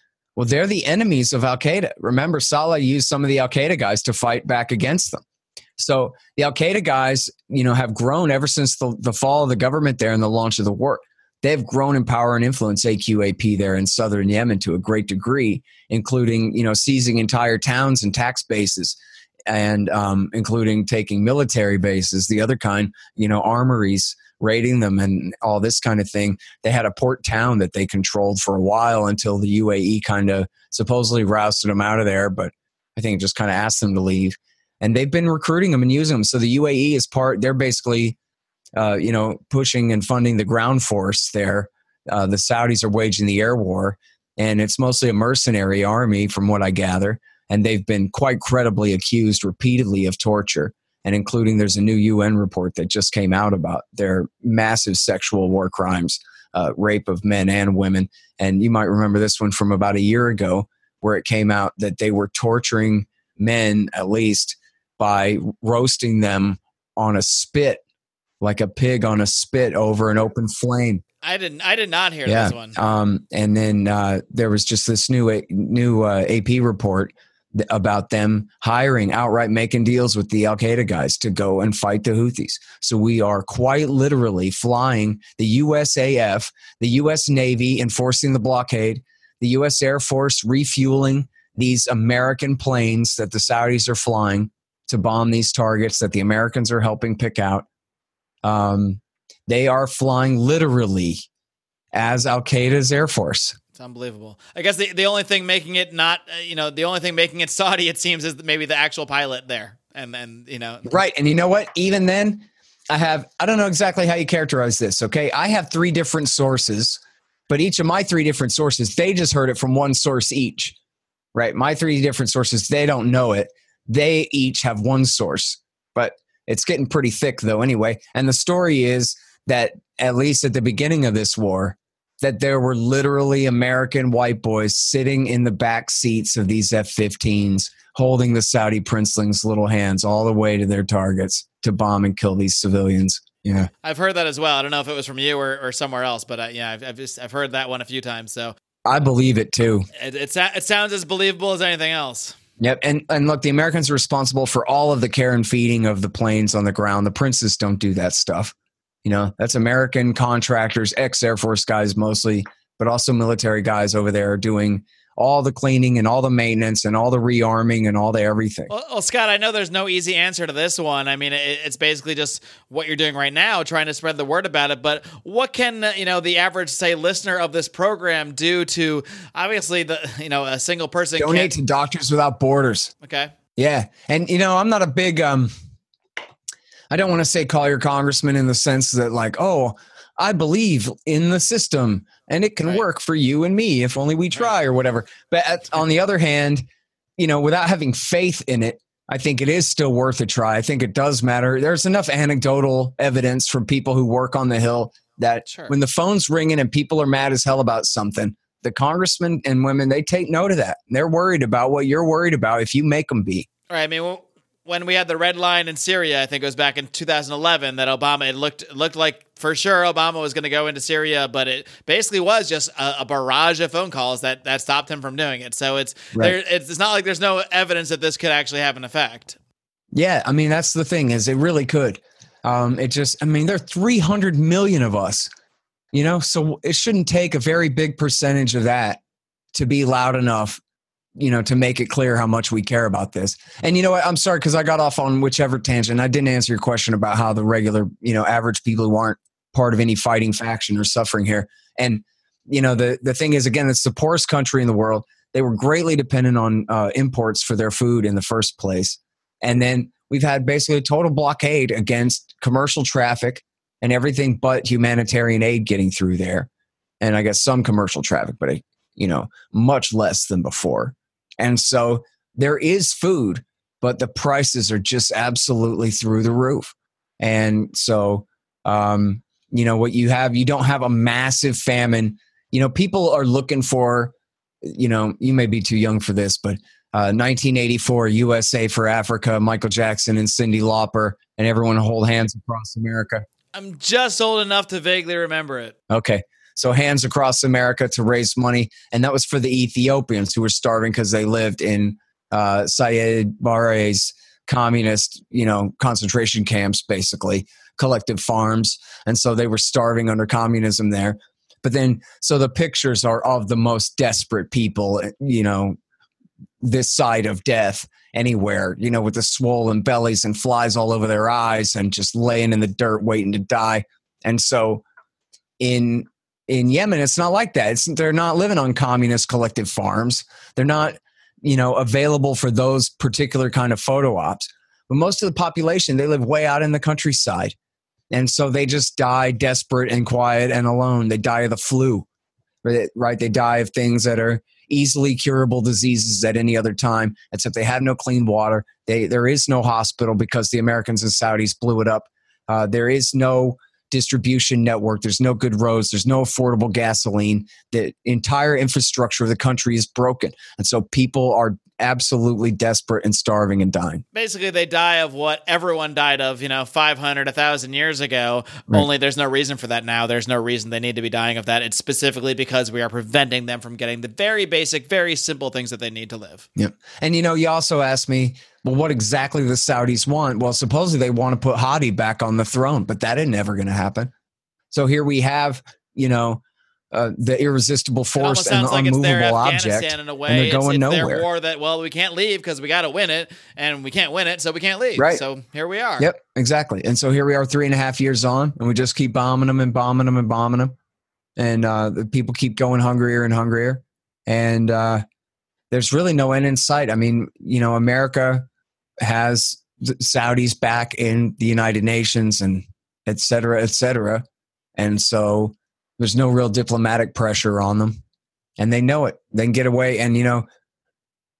well, they're the enemies of Al Qaeda. Remember, Saleh used some of the Al Qaeda guys to fight back against them. So the Al Qaeda guys, you know, have grown ever since the, the fall of the government there and the launch of the war. They've grown in power and influence AQAP there in southern Yemen to a great degree, including you know seizing entire towns and tax bases, and um, including taking military bases, the other kind, you know, armories, raiding them, and all this kind of thing. They had a port town that they controlled for a while until the UAE kind of supposedly rousted them out of there, but I think just kind of asked them to leave. And they've been recruiting them and using them. So the UAE is part. They're basically uh, you know, pushing and funding the ground force there. Uh, the Saudis are waging the air war, and it's mostly a mercenary army, from what I gather. And they've been quite credibly accused repeatedly of torture, and including there's a new UN report that just came out about their massive sexual war crimes, uh, rape of men and women. And you might remember this one from about a year ago, where it came out that they were torturing men, at least, by roasting them on a spit like a pig on a spit over an open flame. I didn't. I did not hear yeah. this one. Um, and then uh, there was just this new new uh, AP report about them hiring outright making deals with the Al Qaeda guys to go and fight the Houthis. So we are quite literally flying the USAF, the U.S. Navy enforcing the blockade, the U.S. Air Force refueling these American planes that the Saudis are flying to bomb these targets that the Americans are helping pick out um, they are flying literally as Al Qaeda's air force. It's unbelievable. I guess the, the only thing making it not, uh, you know, the only thing making it Saudi, it seems, is maybe the actual pilot there. And then, you know, Right. And you know what? Even then, I have, I don't know exactly how you characterize this. Okay. I have three different sources, but each of my three different sources, they just heard it from one source each. Right. My three different sources, they don't know it. They each have one source, but it's getting pretty thick though, anyway. And the story is that at least at the beginning of this war, that there were literally American white boys sitting in the back seats of these F 15s holding the Saudi princelings' little hands all the way to their targets to bomb and kill these civilians. Yeah. I've heard that as well. I don't know if it was from you or, or somewhere else, but uh, yeah, I've, I've just I've heard that one a few times. So I believe it too. it, it, it sounds as believable as anything else. Yep. And and look, the Americans are responsible for all of the care and feeding of the planes on the ground. The princes don't do that stuff. You know, that's American contractors, ex Air Force guys mostly, but also military guys over there doing all the cleaning and all the maintenance and all the rearming and all the everything. Well, well, Scott, I know there's no easy answer to this one. I mean, it, it's basically just what you're doing right now, trying to spread the word about it. But what can uh, you know the average, say, listener of this program do to obviously the you know a single person Donate to Doctors Without Borders. Okay, Yeah. And you know, I'm not a big um I don't want to say call your congressman in the sense that like, oh, I believe in the system and it can Right. work for you and me if only we try or whatever. But at, on the other hand, you know, without having faith in it, I think it is still worth a try. I think it does matter. There's enough anecdotal evidence from people who work on the Hill that Sure. when the phone's ringing and people are mad as hell about something, the congressmen and women they take note of that. They're worried about what you're worried about if you make them be. All right. I mean, when we had the red line in Syria, I think it was back in 2011 that Obama it looked it looked like for sure Obama was going to go into Syria, but it basically was just a, a barrage of phone calls that that stopped him from doing it. So it's Right. there. It's, it's not like there's no evidence that this could actually have an effect. Yeah, I mean that's the thing is it really could. Um, it just, I mean, there are 300 million of us, you know, so it shouldn't take a very big percentage of that to be loud enough, you know, to make it clear how much we care about this. And you know what? I'm sorry because I got off on whichever tangent. I didn't answer your question about how the regular, you know, average people who aren't part of any fighting faction are suffering here. And you know, the the thing is, again, it's the poorest country in the world. They were greatly dependent on uh, imports for their food in the first place. And then we've had basically a total blockade against commercial traffic and everything but humanitarian aid getting through there. And I guess some commercial traffic, but you know, much less than before. And so there is food, but the prices are just absolutely through the roof. And so, um, you know, what you have, you don't have a massive famine. You know, people are looking for, you know, you may be too young for this, but uh, 1984 USA for Africa, Michael Jackson and Cyndi Lauper, and everyone hold hands across America. I'm just old enough to vaguely remember it. Okay. So hands across America to raise money. And that was for the Ethiopians who were starving because they lived in uh, Siad Barre's communist, you know, concentration camps, basically, collective farms. And so they were starving under communism there. But then, so the pictures are of the most desperate people, you know, this side of death anywhere, you know, with the swollen bellies and flies all over their eyes and just laying in the dirt waiting to die. And so in in Yemen, it's not like that. It's, they're not living on communist collective farms. They're not, you know, available for those particular kind of photo ops. But most of the population, they live way out in the countryside. And so they just die desperate and quiet and alone. They die of the flu, right? They die of things that are easily curable diseases at any other time, except they have no clean water. They, there is no hospital because the Americans and Saudis blew it up. Uh, there is no distribution network. There's no good roads. There's no affordable gasoline. The entire infrastructure of the country is broken. And so people are absolutely desperate and starving and dying. Basically, they die of what everyone died of, you know, 500, 1,000 years ago. Right. Only there's no reason for that now. There's no reason they need to be dying of that. It's specifically because we are preventing them from getting the very basic, very simple things that they need to live. Yep. And you know, you also asked me, well, what exactly the Saudis want? Well, supposedly they want to put Hadi back on the throne, but that ain't never going to happen. So here we have, you know, uh, the irresistible force and the like unmovable object, in a and they're going it's their nowhere. war that, well, we can't leave because we got to win it, and we can't win it, so we can't leave. Right. So here we are. Yep, exactly. And so here we are, three and a half years on, and we just keep bombing them and bombing them and bombing them. and uh, the people keep going hungrier and hungrier, and uh, there's really no end in sight. I mean, you know, America has the Saudis back in the United Nations and et cetera, et cetera, and so there's no real diplomatic pressure on them, and they know it. They can get away, and you know.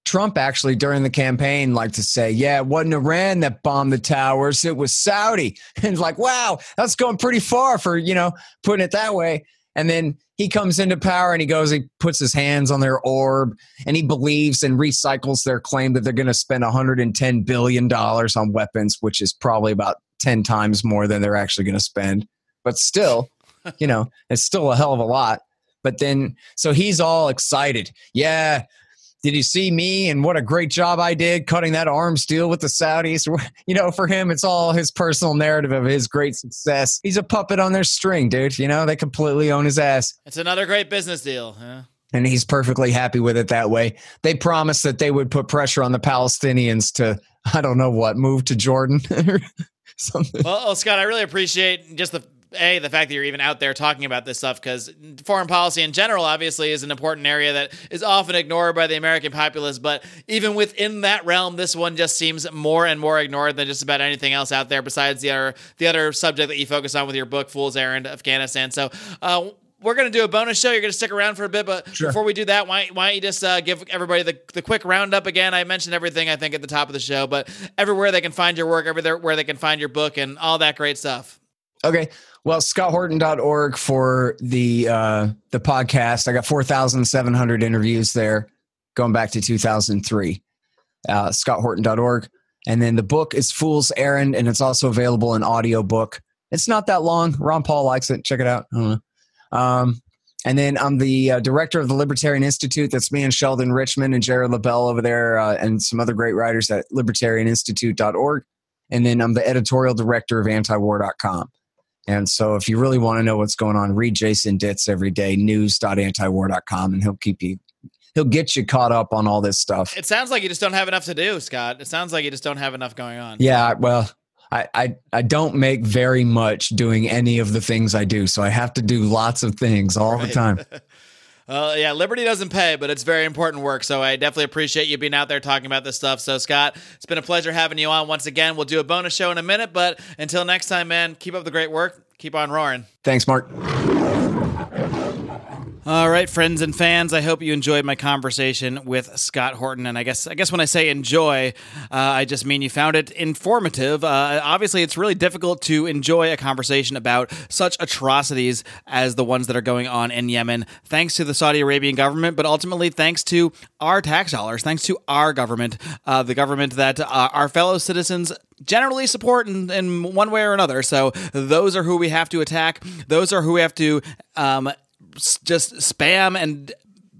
Trump actually during the campaign liked to say, "Yeah, it wasn't Iran that bombed the towers; it was Saudi." And like, wow, that's going pretty far for you know putting it that way. And then he comes into power and he goes, he puts his hands on their orb, and he believes and recycles their claim that they're going to spend 110 billion dollars on weapons, which is probably about 10 times more than they're actually going to spend. But still, you know, it's still a hell of a lot. But then, so he's all excited. Yeah, did you see me and what a great job I did cutting that arms deal with the Saudis? You know, for him, it's all his personal narrative of his great success. He's a puppet on their string, dude. You know, they completely own his ass. It's another great business deal. Yeah. And he's perfectly happy with it that way. They promised that they would put pressure on the Palestinians to, I don't know what, move to Jordan or something. Well, oh, Scott, I really appreciate just the a the fact that you're even out there talking about this stuff because foreign policy in general obviously is an important area that is often ignored by the american populace but even within that realm this one just seems more and more ignored than just about anything else out there besides the other the other subject that you focus on with your book fool's errand afghanistan so uh, we're going to do a bonus show. You're going to stick around for a bit, but Sure. before we do that, why, why don't you just uh, give everybody the, the quick roundup again? I mentioned everything, I think, at the top of the show, but everywhere they can find your work, everywhere where they can find your book, and all that great stuff. Okay. Well, scotthorton.org for the uh, the podcast. I got 4,700 interviews there going back to 2003. Uh, scotthorton.org. And then the book is Fool's Errand, and it's also available in audiobook. It's not that long. Ron Paul likes it. Check it out. Um, and then I'm the uh, director of the Libertarian Institute. That's me and Sheldon Richman and Jared Labell over there, uh, and some other great writers at libertarianinstitute.org. And then I'm the editorial director of antiwar.com. And so if you really want to know what's going on, read Jason Ditz every day, news.antiwar.com, and he'll keep you, he'll get you caught up on all this stuff. It sounds like you just don't have enough to do, Scott. It sounds like you just don't have enough going on. Yeah, well, I, I, I don't make very much doing any of the things I do. So I have to do lots of things all the time. Uh, yeah, Liberty doesn't pay, but it's very important work. So I definitely appreciate you being out there talking about this stuff. So, Scott, it's been a pleasure having you on once again. We'll do a bonus show in a minute, but until next time, man, keep up the great work. Keep on roaring. Thanks, Mark. All right, friends and fans. I hope you enjoyed my conversation with Scott Horton. And I guess I guess when I say enjoy, uh, I just mean you found it informative. Uh, obviously, it's really difficult to enjoy a conversation about such atrocities as the ones that are going on in Yemen, thanks to the Saudi Arabian government, but ultimately thanks to our tax dollars, thanks to our government, uh, the government that uh, our fellow citizens generally support in, in one way or another. So those are who we have to attack. Those are who we have to um, just spam and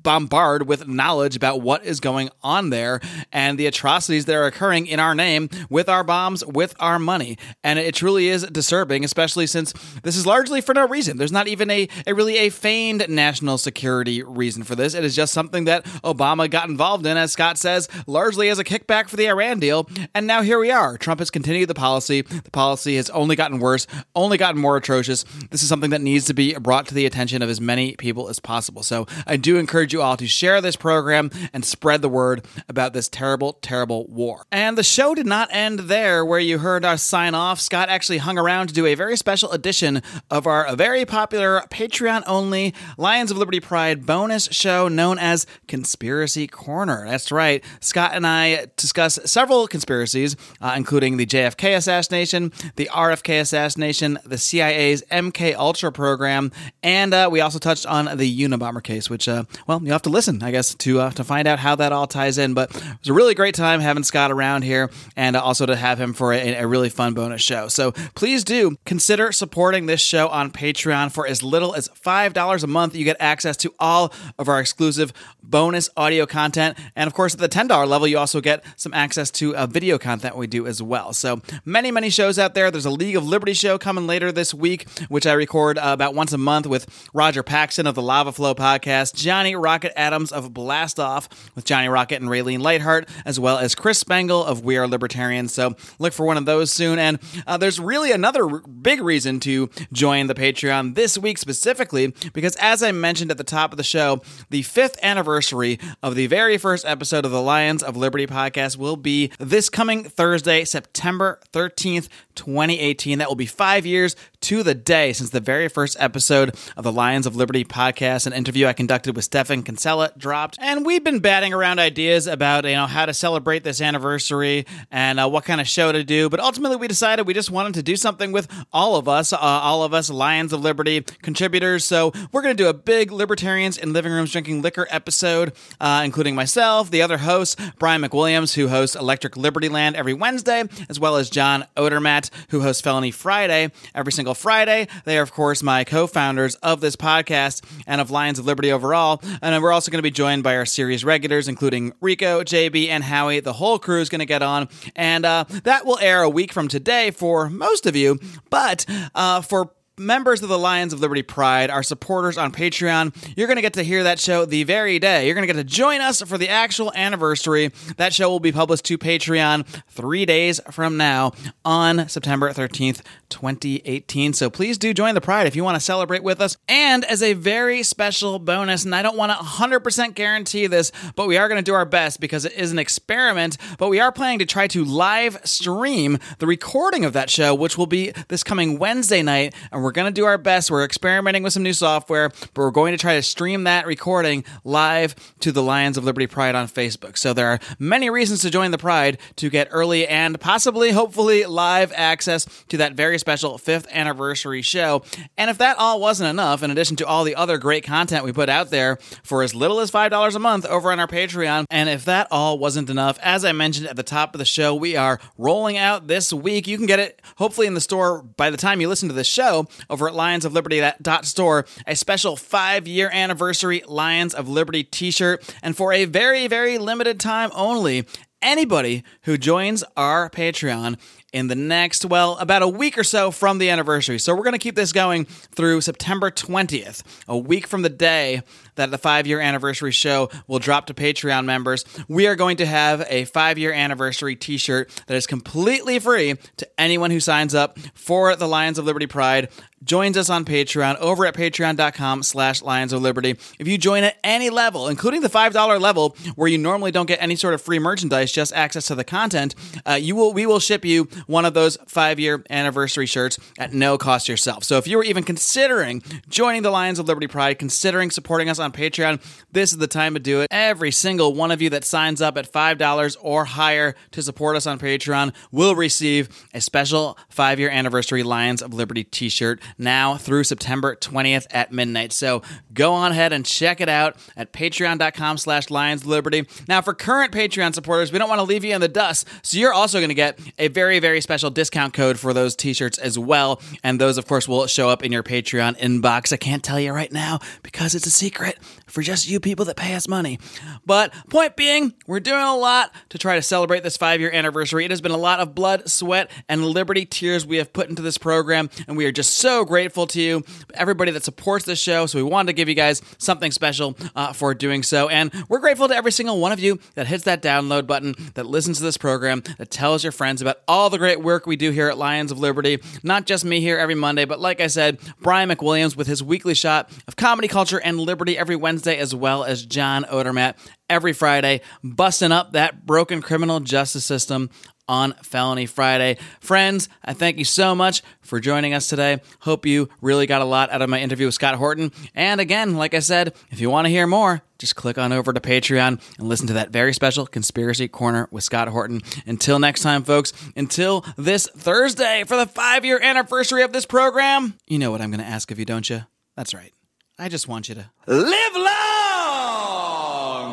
bombard with knowledge about what is going on there and the atrocities that are occurring in our name with our bombs with our money. And it truly is disturbing especially since this is largely for no reason. There's not even a, a really a feigned national security reason for this. It is just something that obama got involved in as scott says largely as a kickback for the iran deal. And now here we are. Trump has continued the policy. The policy has only gotten worse only gotten more atrocious. This is something that needs to be brought to the attention of as many people as possible. So i do encourage you all to share this program and spread the word about this terrible, terrible war. And the show did not end there where you heard us sign off. Scott actually hung around to do a very special edition of our very popular Patreon only Lions of Liberty Pride bonus show known as Conspiracy Corner. That's right. Scott and I discuss several conspiracies, uh, including the JFK assassination, the RFK assassination, the CIA's MK Ultra program, and uh, we also touched on the Unabomber case, which, uh, well, you have to listen, I guess, to uh, to find out how that all ties in. But it was a really great time having Scott around here, and uh, also to have him for a, a really fun bonus show. So please do consider supporting this show on Patreon for as little as five dollars a month. You get access to all of our exclusive bonus audio content, and of course, at the ten dollar level, you also get some access to uh, video content we do as well. So many, many shows out there. There's a League of Liberty show coming later this week, which I record uh, about once a month with Roger Paxton of the Lava Flow podcast, Johnny Rocket Adams of Blast Off with Johnny Rocket and Raylene Lightheart, as well as Chris Spangle of We Are Libertarians. So look for one of those soon. And uh, there's really another r- big reason to join the Patreon this week specifically, because as I mentioned at the top of the show, the fifth anniversary of the very first episode of the Lions of Liberty podcast will be this coming Thursday, September 13th, 2018. That will be five years to the day since the very first episode of the Lions of Liberty podcast, an interview I conducted with Stephan Kinsella dropped. And we've been batting around ideas about, you know, how to celebrate this anniversary and uh, what kind of show to do. But ultimately, we decided we just wanted to do something with all of us, uh, all of us Lions of Liberty contributors. So we're going to do a big Libertarians in Living Rooms Drinking Liquor episode, uh, including myself, the other hosts, Brian McWilliams, who hosts Electric Liberty Land every Wednesday, as well as John Odermatt, who hosts Felony Friday every single Friday. They are, of course, my co founders of this podcast and of Lions of Liberty overall. And we're also going to be joined by our series regulars, including Rico, JB, and Howie. The whole crew is going to get on. And uh, that will air a week from today for most of you. But uh, for members of the Lions of Liberty Pride, our supporters on Patreon, you're going to get to hear that show the very day. You're going to get to join us for the actual anniversary. That show will be published to Patreon three days from now on September 13th, 2018. So please do join the Pride if you want to celebrate with us. And as a very special bonus, and I don't want to 100% guarantee this, but we are going to do our best because it is an experiment, but we are planning to try to live stream the recording of that show, which will be this coming Wednesday night. And we're going to do our best. We're experimenting with some new software, but we're going to try to stream that recording live to the Lions of Liberty Pride on Facebook. So there are many reasons to join the Pride to get early and possibly, hopefully, live access to that very special fifth anniversary show. And if that all wasn't enough, in addition to all the other great content we put out there for as little as $5 a month over on our Patreon, and if that all wasn't enough, as I mentioned at the top of the show, we are rolling out this week. You can get it hopefully in the store by the time you listen to this show over at Lions of Liberty dot store, a special five year anniversary Lions of Liberty t shirt. And for a very, very limited time only, anybody who joins our Patreon in the next, well, about a week or so from the anniversary. So we're going to keep this going through September 20th, a week from the day that the five year anniversary show will drop to Patreon members. We are going to have a five year anniversary t shirt that is completely free to anyone who signs up for the Lions of Liberty Pride. Joins us on Patreon over at patreon.com slash Lions of Liberty. If you join at any level, including the $5 level where you normally don't get any sort of free merchandise, just access to the content, uh, you will we will ship you one of those five year anniversary shirts at no cost yourself. So if you were even considering joining the Lions of Liberty Pride, considering supporting us on Patreon, this is the time to do it. Every single one of you that signs up at $5 or higher to support us on Patreon will receive a special five year anniversary Lions of Liberty t shirt now through September 20th at midnight. So go on ahead and check it out at patreon.com slash Lions Liberty. Now, for current Patreon supporters, we don't want to leave you in the dust. So you're also going to get a very, very special discount code for those t shirts as well. And those, of course, will show up in your Patreon inbox. I can't tell you right now because it's a secret for just you people that pay us money. But point being, we're doing a lot to try to celebrate this five year anniversary. It has been a lot of blood, sweat, and liberty tears we have put into this program, and we are just so grateful to you, everybody that supports the show. So we wanted to give you guys something special uh, for doing so. And we're grateful to every single one of you that hits that download button, that listens to this program, that tells your friends about all the great work we do here at Lions of Liberty. Not just me here every Monday, but like I said, Brian McWilliams with his weekly shot of comedy culture and liberty every Wednesday, as well as John Odermatt every Friday, busting up that broken criminal justice system on Felony Friday. Friends, I thank you so much for joining us today. Hope you really got a lot out of my interview with Scott Horton. And again, like I said, if you want to hear more, just click on over to Patreon and listen to that very special Conspiracy Corner with Scott Horton. Until next time, folks, until this Thursday for the five year anniversary of this program, you know what I'm going to ask of you, don't you? That's right. I just want you to live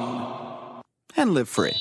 long and live free.